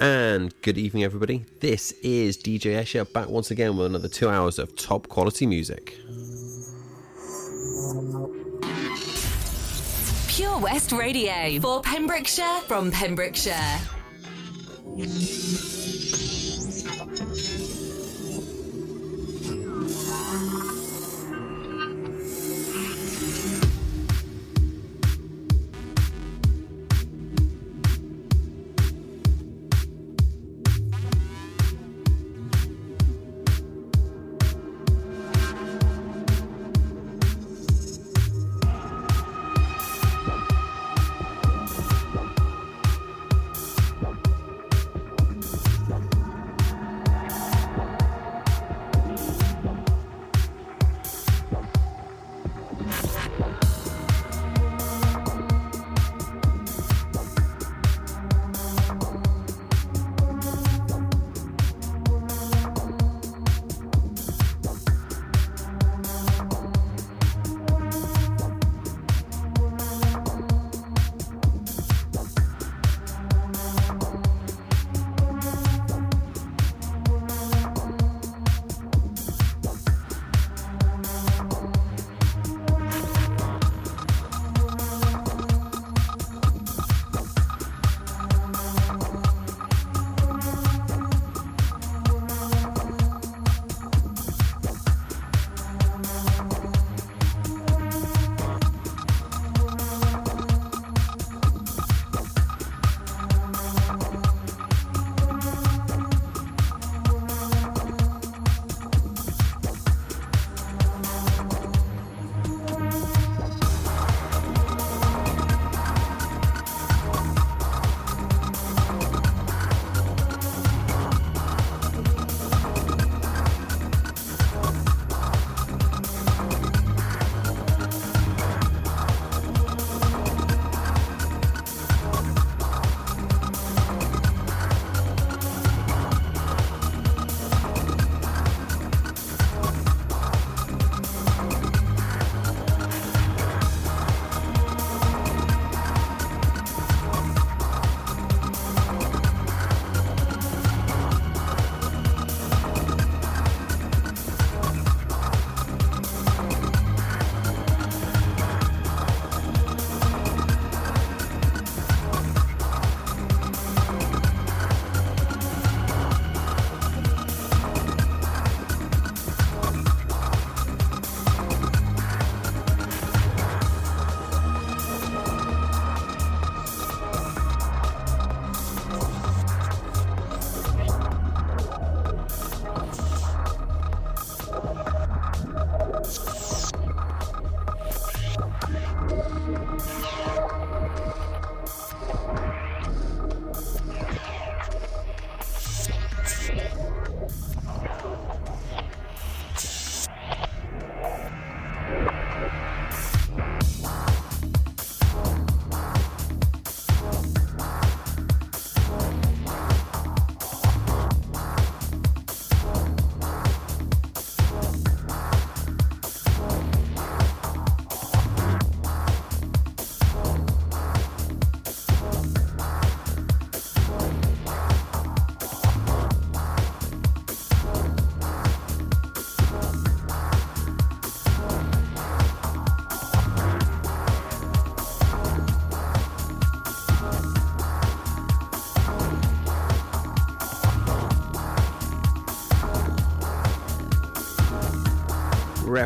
And good evening, everybody. This is DJ Escher back once again with another two hours of top quality music. Pure West Radio for Pembrokeshire from Pembrokeshire.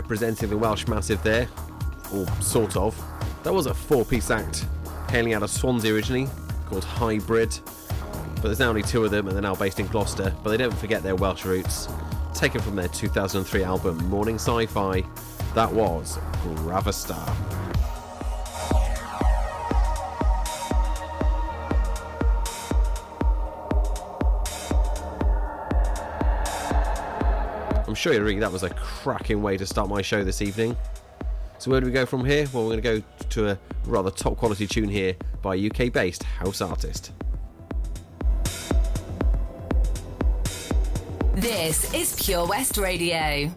Representing the Welsh Massive there, or sort of. That was a four piece act hailing out of Swansea originally, called Hybrid. But there's now only two of them, and they're now based in Gloucester. But they don't forget their Welsh roots. Taken from their 2003 album Morning Sci Fi, that was Gravastar. Agree that was a cracking way to start my show this evening. So, where do we go from here? Well, we're going to go to a rather top quality tune here by a UK based house artist. This is Pure West Radio.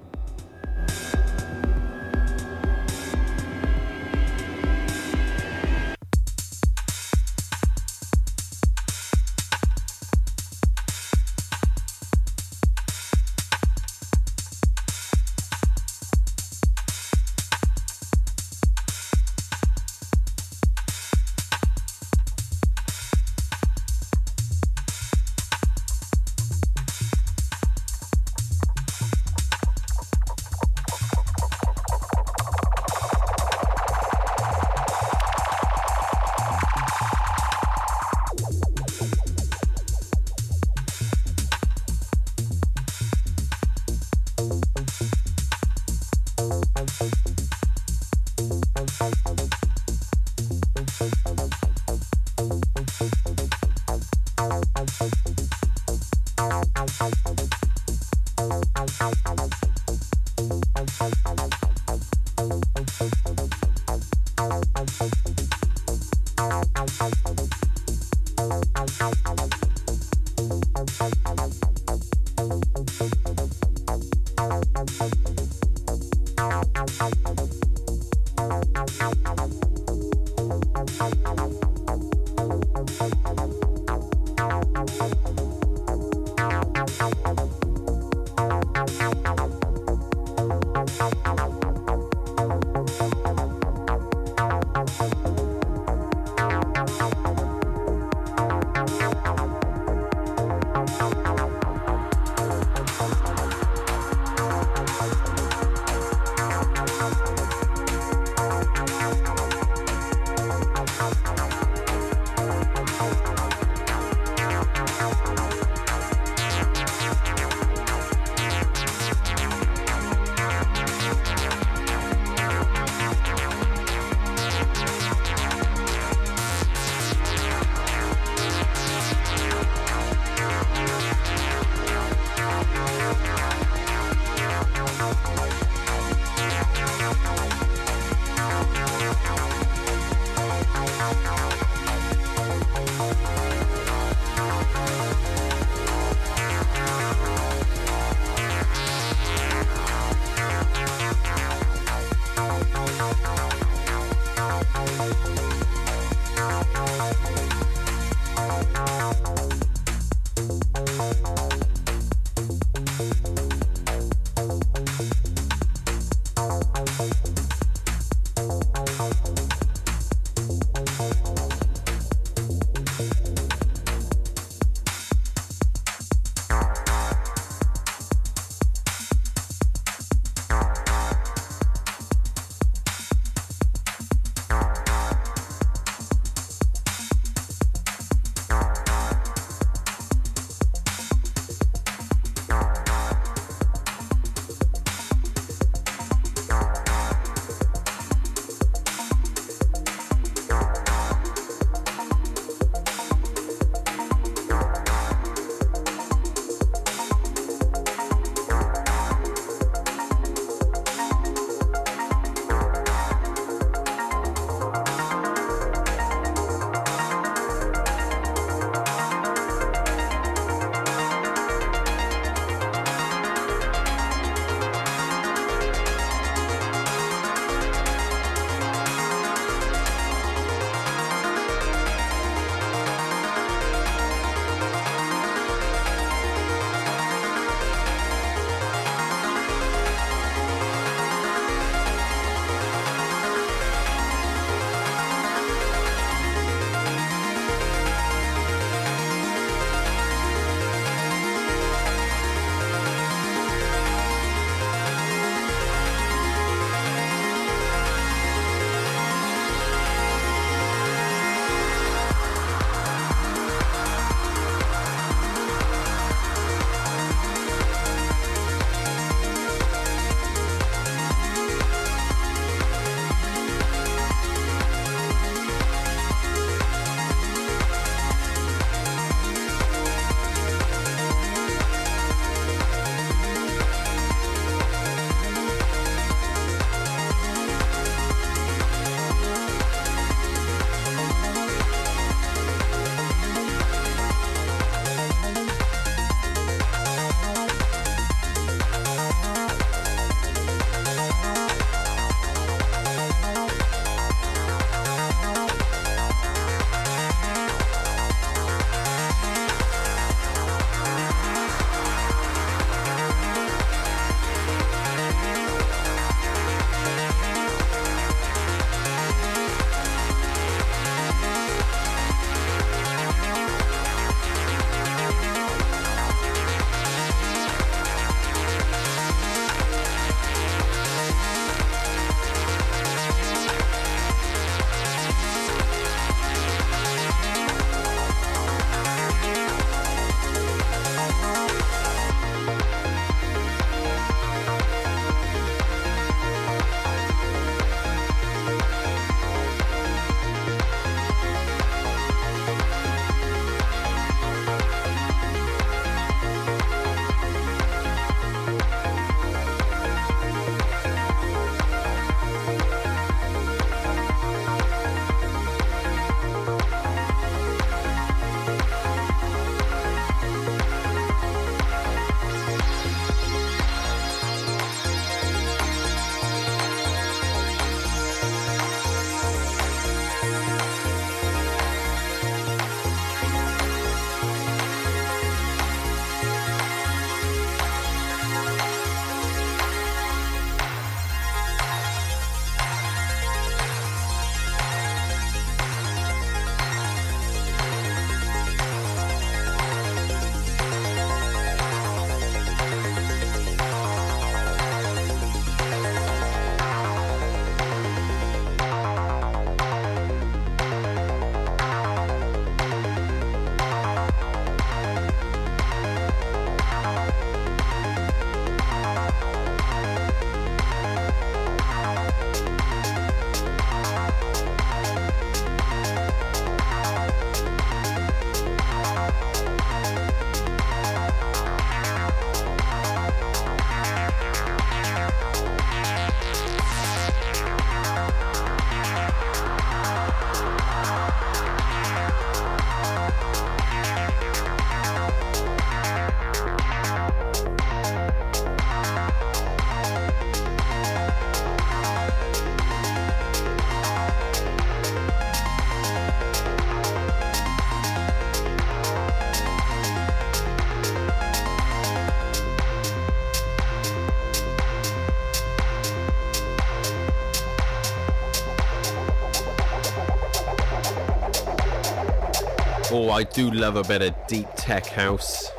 I do love a bit of deep tech house.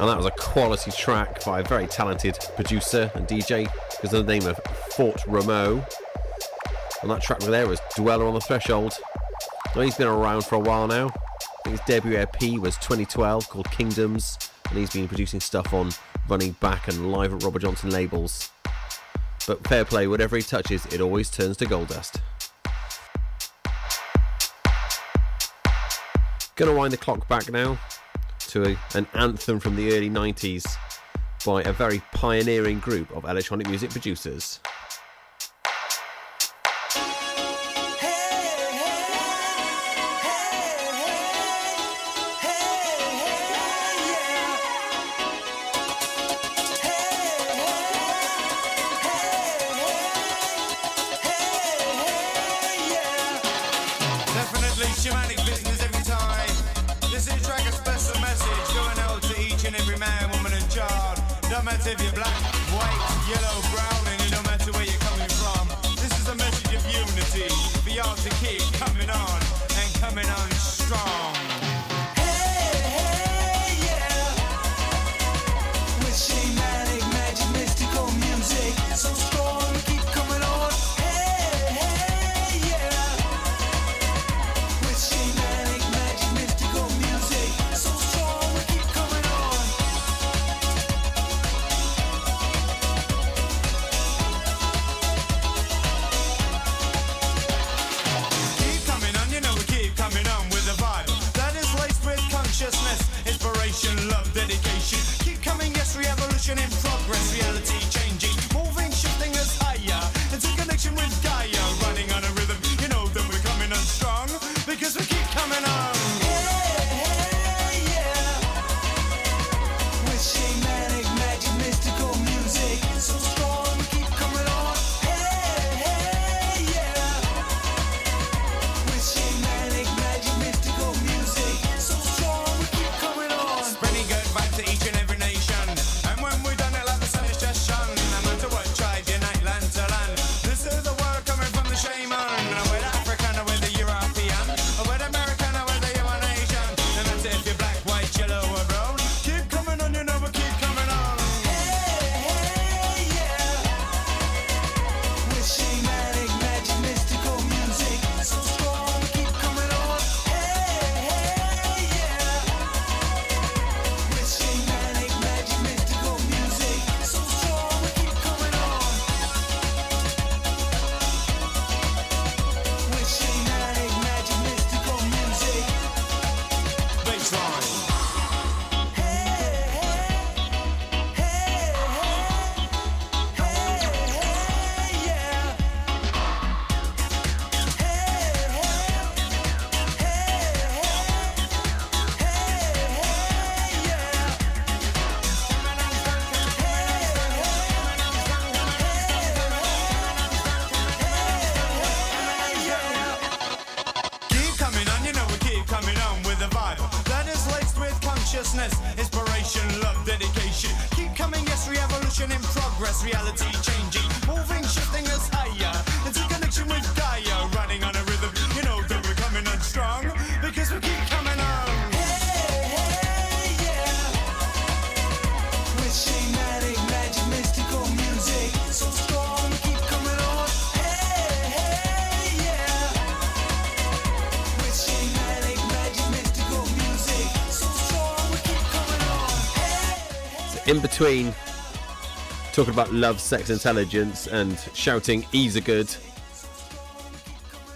And that was a quality track by a very talented producer and DJ, because the name of Fort Romeau. And that track there was Dweller on the Threshold. Well, he's been around for a while now. his debut EP was 2012 called Kingdoms, and he's been producing stuff on Running Back and live at Robert Johnson labels. But fair play, whatever he touches, it always turns to gold dust. Gonna wind the clock back now to a, an anthem from the early 90s by a very pioneering group of electronic music producers. In between talking about love, sex, intelligence, and shouting "Ease are good,"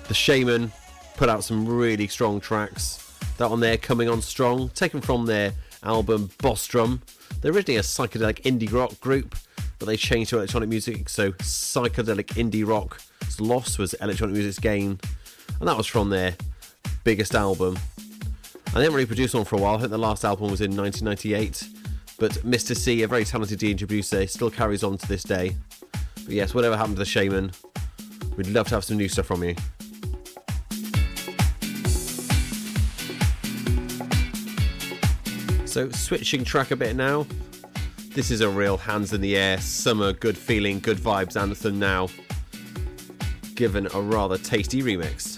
the Shamen put out some really strong tracks. That one there, coming on strong, taken from their album Boss Drum. They're originally a psychedelic indie rock group, but they changed to electronic music, so psychedelic indie rock. Lost was electronic music's gain, and that was from their biggest album. I didn't really produce one for a while. I think the last album was in 1998 but Mr. C, a very talented DJ producer, still carries on to this day. But yes, whatever happened to the Shamen, we'd love to have some new stuff from you. So, switching track a bit now. This is a real hands in the air, summer, good feeling, good vibes anthem now, given a rather tasty remix.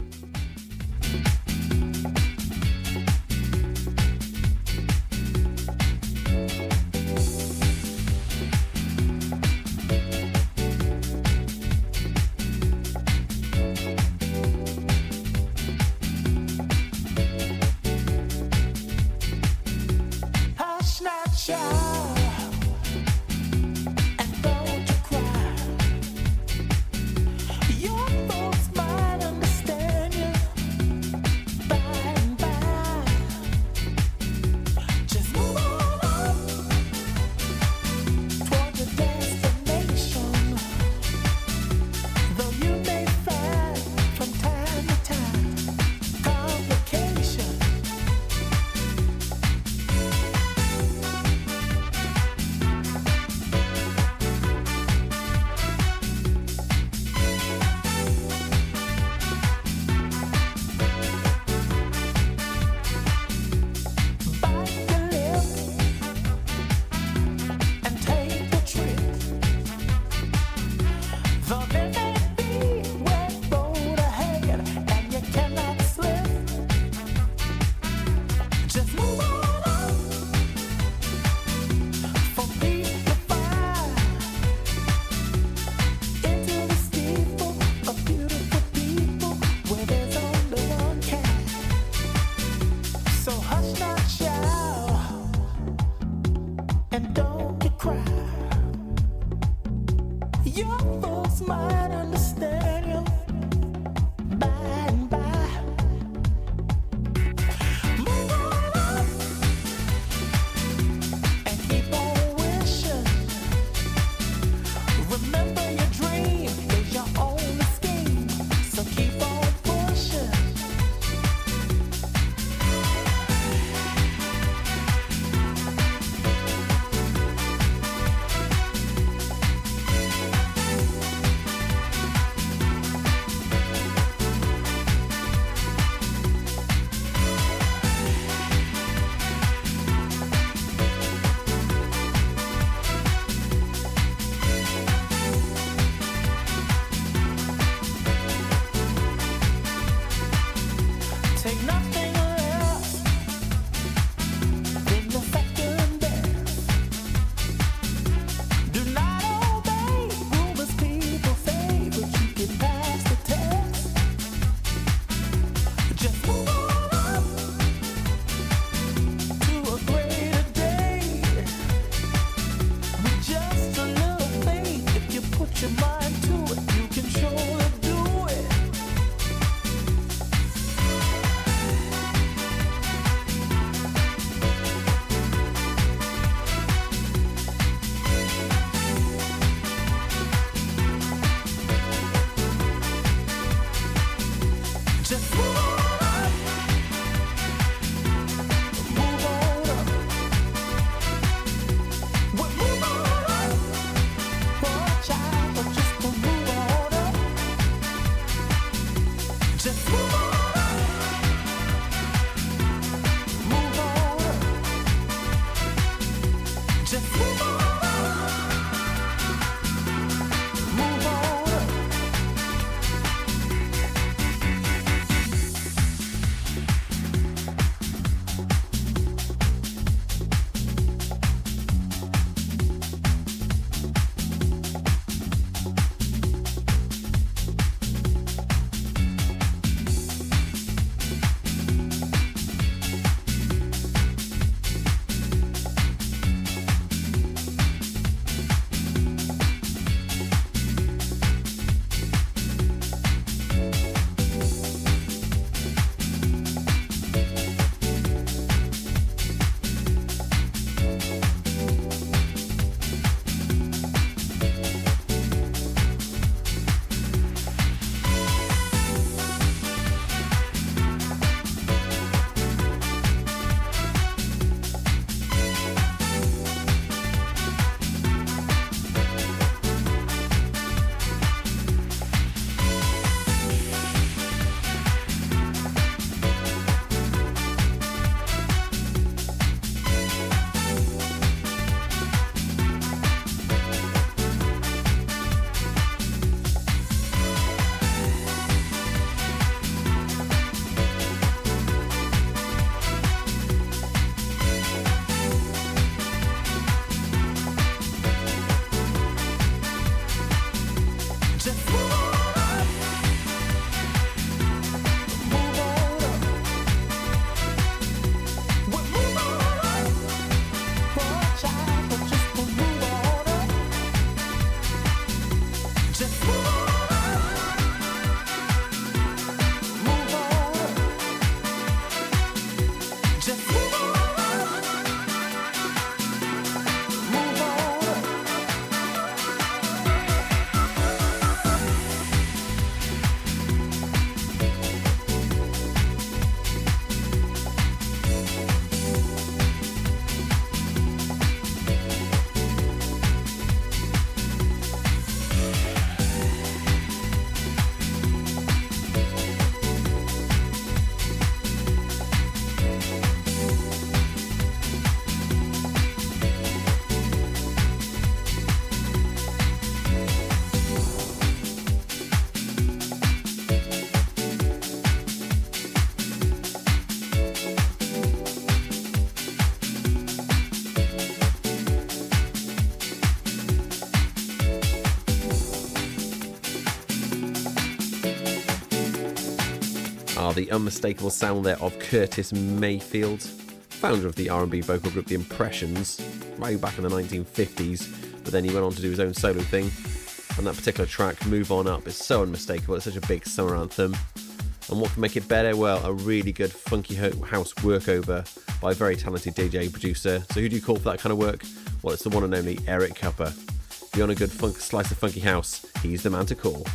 Ah, the unmistakable sound there of Curtis Mayfield, founder of the R&B vocal group The Impressions, way back in the 1950s. But then he went on to do his own solo thing, and that particular track, "Move On Up," is so unmistakable. It's such a big summer anthem. And what can make it better? Well, a really good funky house workover by a very talented DJ producer. So who do you call for that kind of work? Well, it's the one and only Eric Kupper. If you want a good funk slice of funky house, he's the man to call.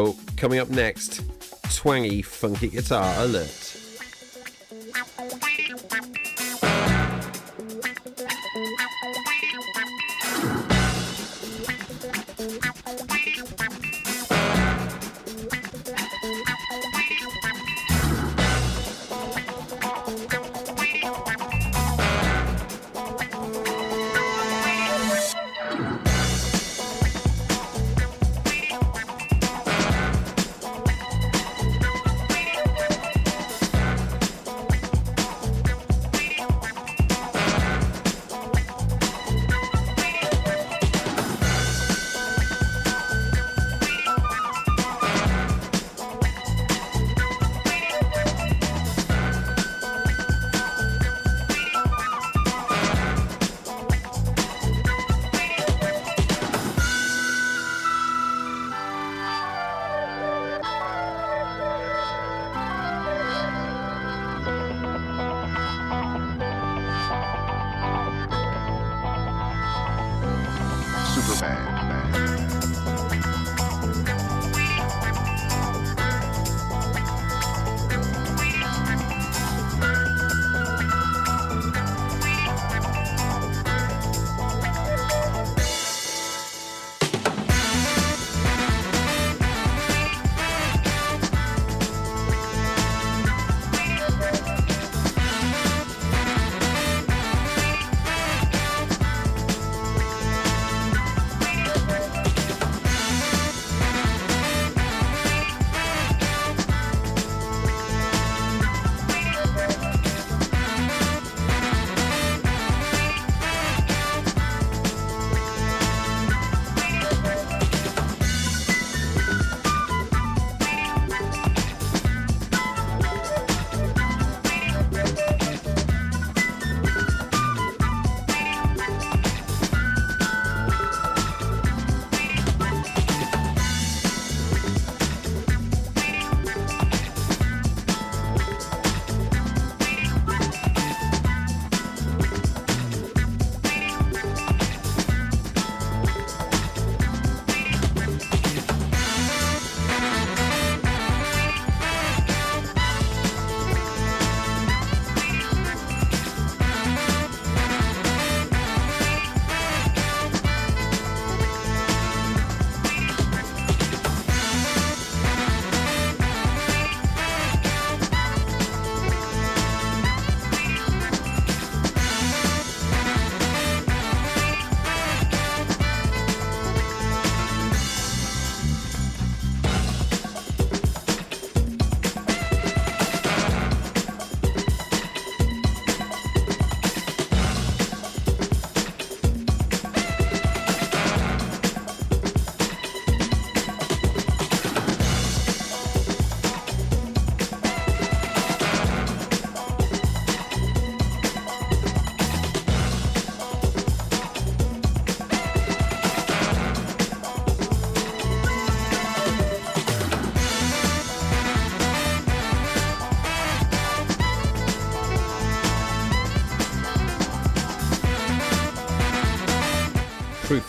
Oh, coming up next, twangy funky guitar alert.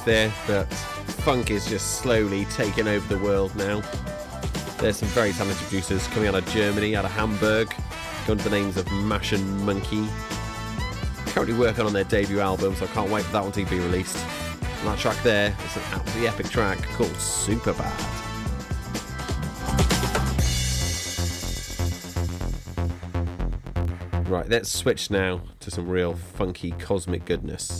There that funk is just slowly taking over the world now. There's some very talented producers coming out of Germany, out of Hamburg, under the names of Mash and Monkey. Currently working on their debut album, so I can't wait for that one to be released. And that track there is an absolutely epic track called Super Bad. Right, let's switch now to some real funky cosmic goodness.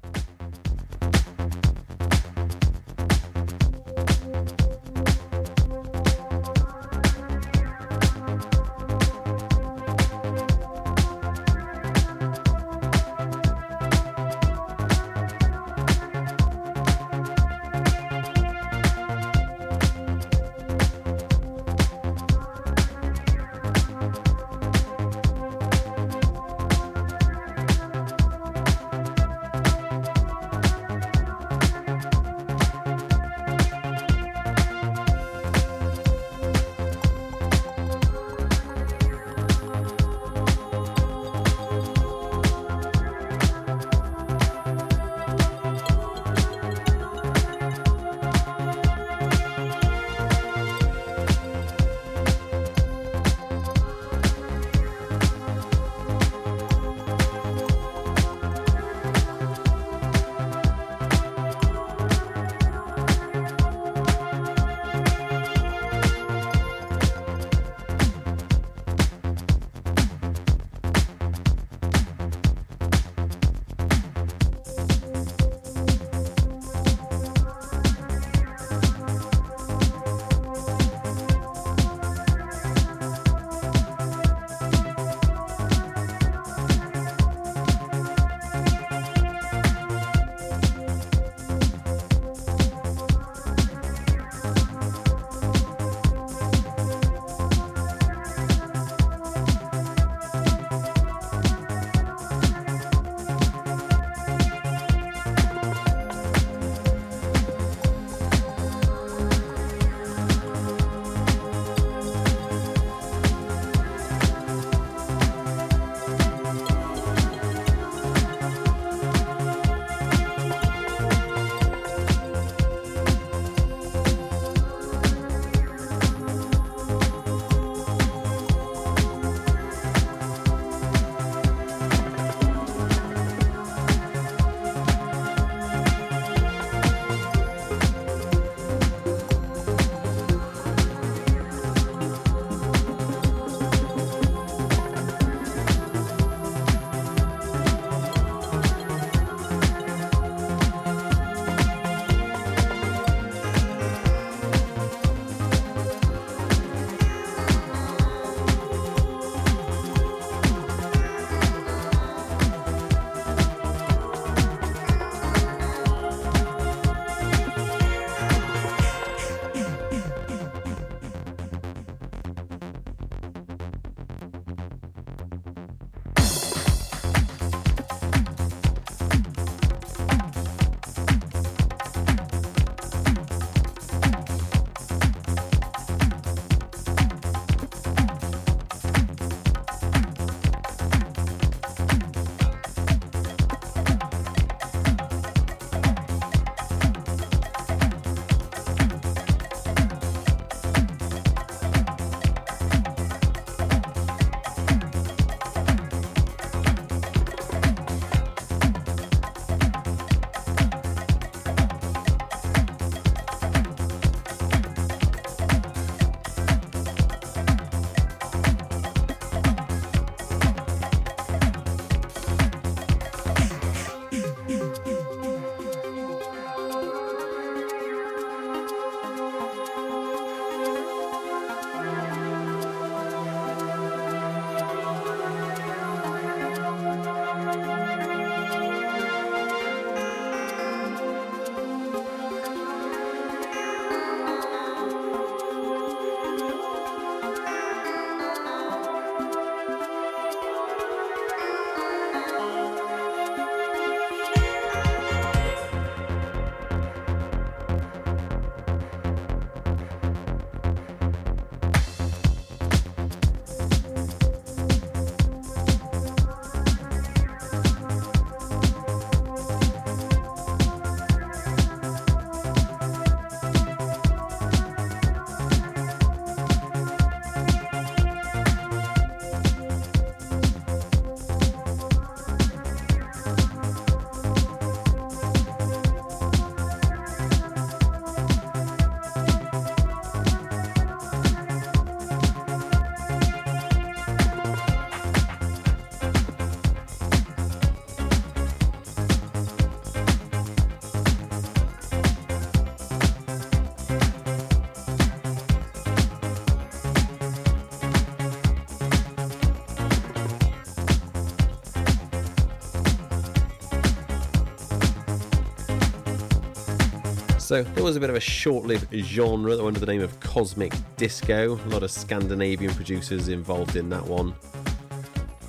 So there was a bit of a short-lived genre that went under the name of Cosmic Disco. A lot of Scandinavian producers involved in that one.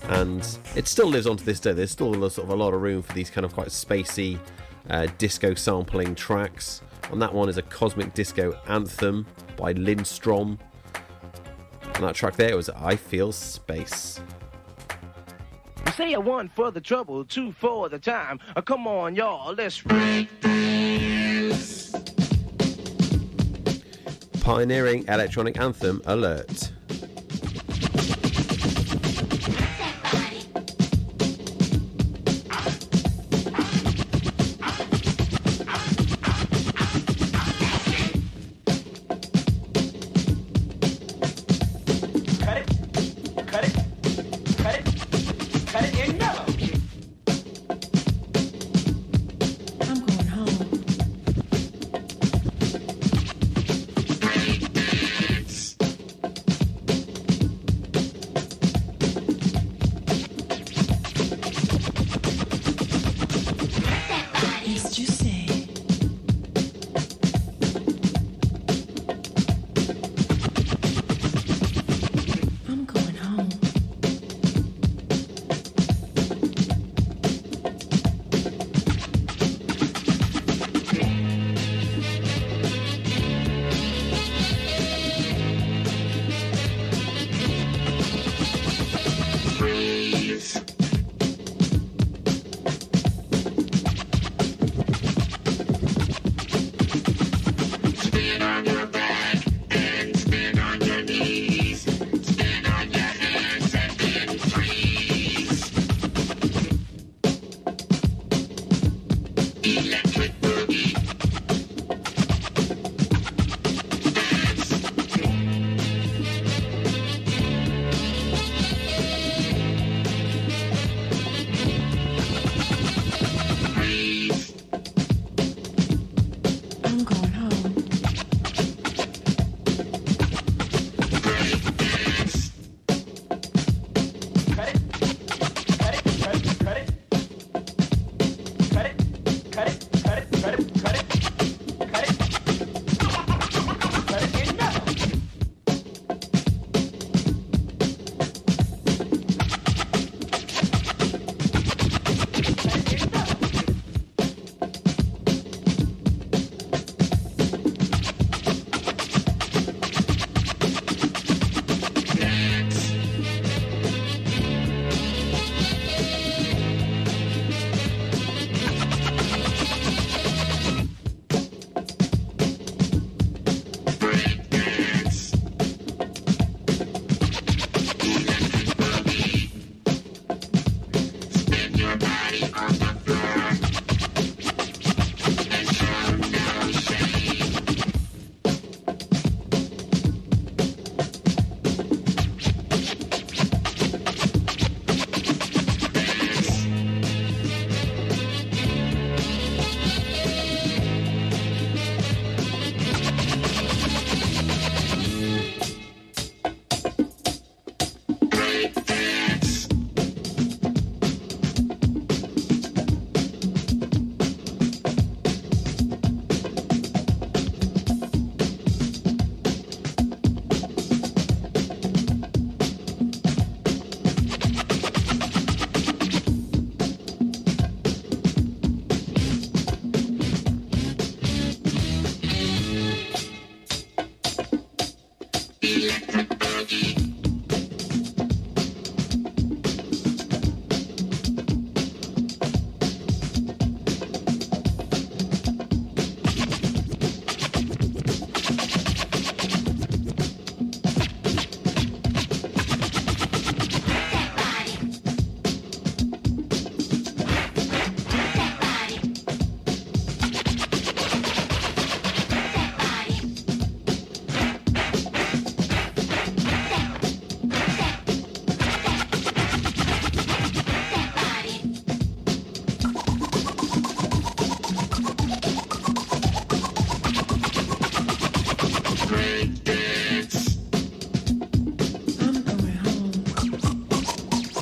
And it still lives on to this day. There's still a, sort of a lot of room for these kind of quite spacey uh, disco sampling tracks. And that one is a Cosmic Disco Anthem by Lindstrom. And that track there was I Feel Space. You Say a one for the trouble, two for the time. Uh, come on, y'all, let's Pioneering electronic anthem alert.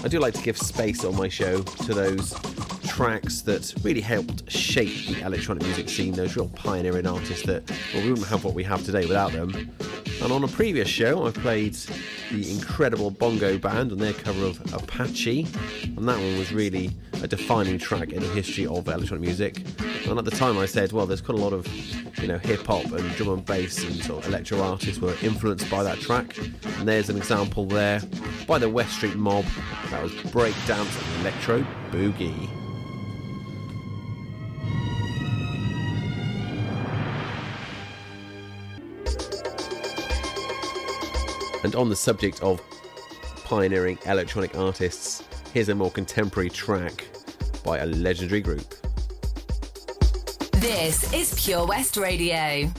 I do like to give space on my show to those tracks that really helped shape the electronic music scene, those real pioneering artists that, well, we wouldn't have what we have today without them. And on a previous show, I played the incredible Bongo Band and their cover of Apache, and that one was really a defining track in the history of electronic music. And at the time, I said, well, there's quite a lot of, you know, hip hop and drum and bass and sort of electro artists were influenced by that track. And there's an example there by the West Street Mob. That was Breakdance Electro Boogie. And on the subject of pioneering electronic artists, here's a more contemporary track by a legendary group. This is Pure West Radio.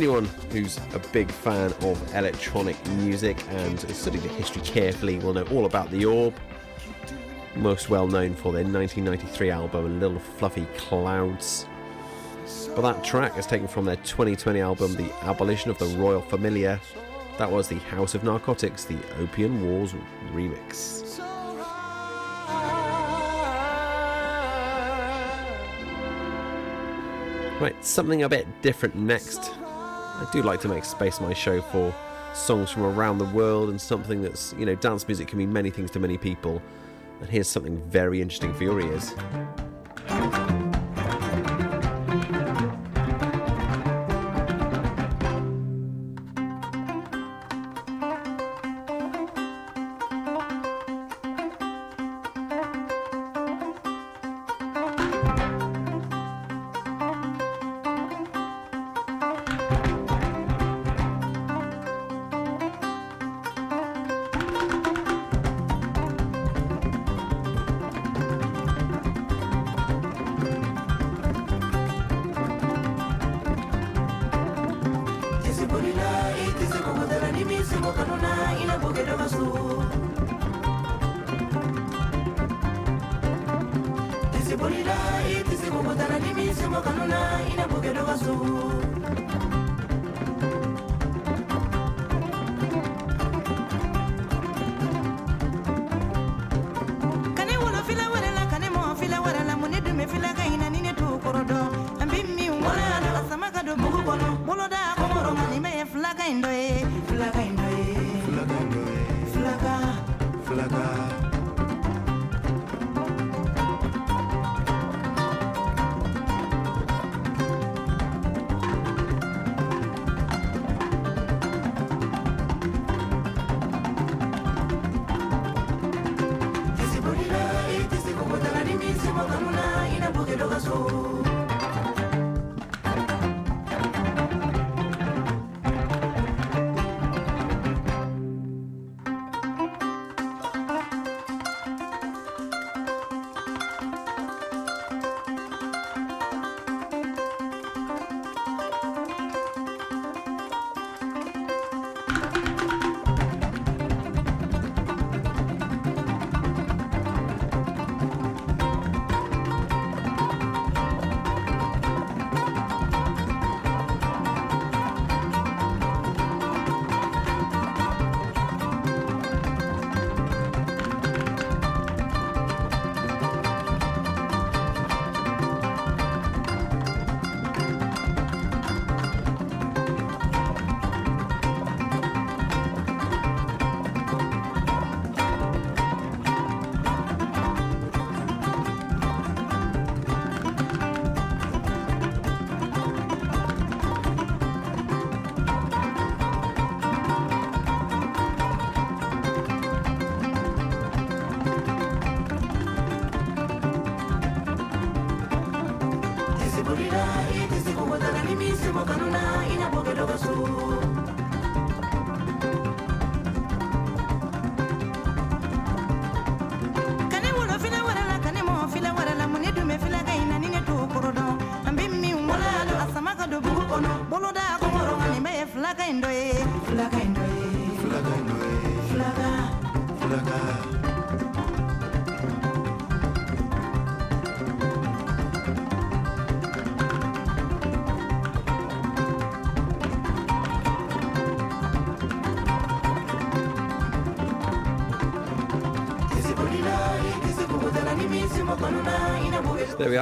Anyone who's a big fan of electronic music and studied the history carefully will know all about The Orb, most well known for their 1993 album Little Fluffy Clouds. But that track is taken from their 2020 album The Abolition of the Royal Familia. That was the House of Narcotics, the Opium Wars remix. Right, something a bit different next. I do like to make space my show for songs from around the world and something that's, you know, dance music can mean many things to many people. And here's something very interesting for your ears.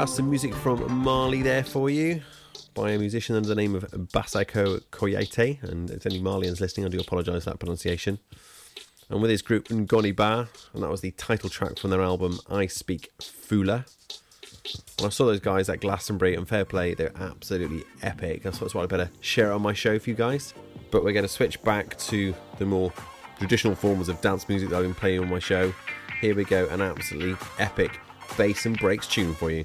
Some music from Mali there for you by a musician under the name of Bassekou Kouyate. And if any Malians listening, I do apologise for that pronunciation. And with his group Ngoni Ba, and that was the title track from their album I Speak Fula. When I saw those guys at Glastonbury and Fair Play, they're absolutely epic. That's why I better share it on my show for you guys. But we're going to switch back to the more traditional forms of dance music that I've been playing on my show. Here we go, an absolutely epic bass and breaks tune for you.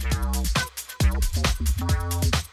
Thank you.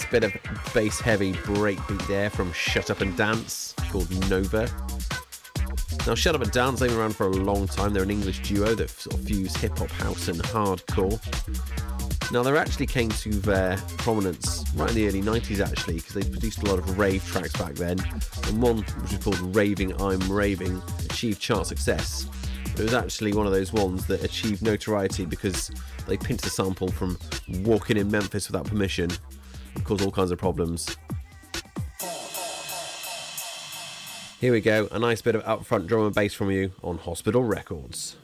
Nice bit of bass heavy breakbeat there from Shut Up and Dance called Nova. Now, Shut Up and Dance, they've been around for a long time. They're an English duo that sort of fuse hip hop, house, and hardcore. Now, they actually came to their prominence right in the early 90s, actually, because they produced a lot of rave tracks back then. And one, which was called Raving I'm Raving, achieved chart success. It was actually one of those ones that achieved notoriety because they pinched a sample from Walking in Memphis without permission and caused all kinds of problems. Here we go, a nice bit of upfront drum and bass from you on Hospital Records.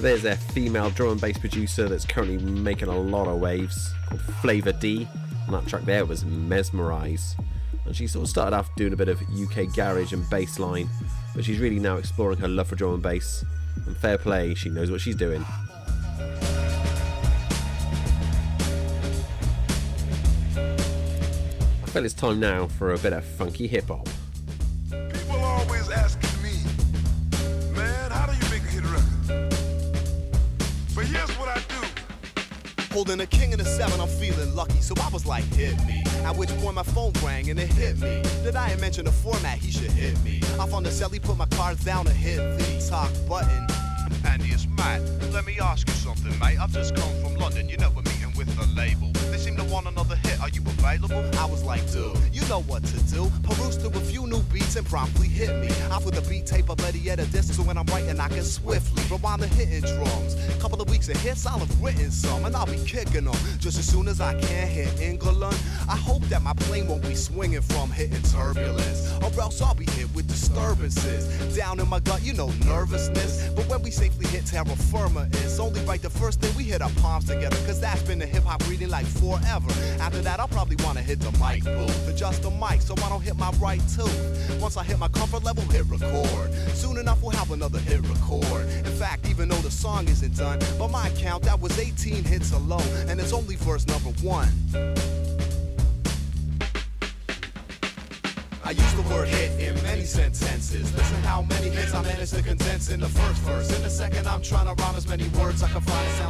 There's a female drum and bass producer that's currently making a lot of waves called Flava D. And that track there was Mesmerize. And she sort of started off doing a bit of UK garage and bass line, but she's really now exploring her love for drum and bass. And fair play, she knows what she's doing. I feel it's time now for a bit of funky hip hop. Do. Holding a king in the seven, I'm feeling lucky, so I was like, hit me. At which point my phone rang and it hit me. Did I mention the format? He should hit me. I found the celly, put my cards down and hit the talk button. Andy, it's Matt. Let me ask you something, mate. I've just come from London. You know we're meeting with the label. They seem to want another hit. Are you available? I was like, dude, you know what to do. Peruse through a few new beats and promptly hit me. Off with the beat tape of Eddie at a disc, so when I'm writing, I can swiftly rewind the hitting drums. Couple of weeks of hits, I'll have written some, and I'll be kicking them just as soon as I can hit England. I hope that my plane won't be swinging from hitting turbulence, or else I'll be hit with disturbances. Down in my gut, you know, nervousness. But when we safely hit terra firma, it's only right the first thing we hit our palms together, cause that's been the hip hop reading like forever. After that, I'll probably wanna hit the mic booth, adjust the mic so I don't hit my right tooth. Once I hit my comfort level, hit record. Soon enough, we'll have another hit record. In fact, even though the song isn't done, by my count, that was 18 hits alone, and it's only verse number one. I use the word hit in many sentences. Listen how many hits I managed to condense in the first verse. In the second, I'm trying to rhyme as many words I can find.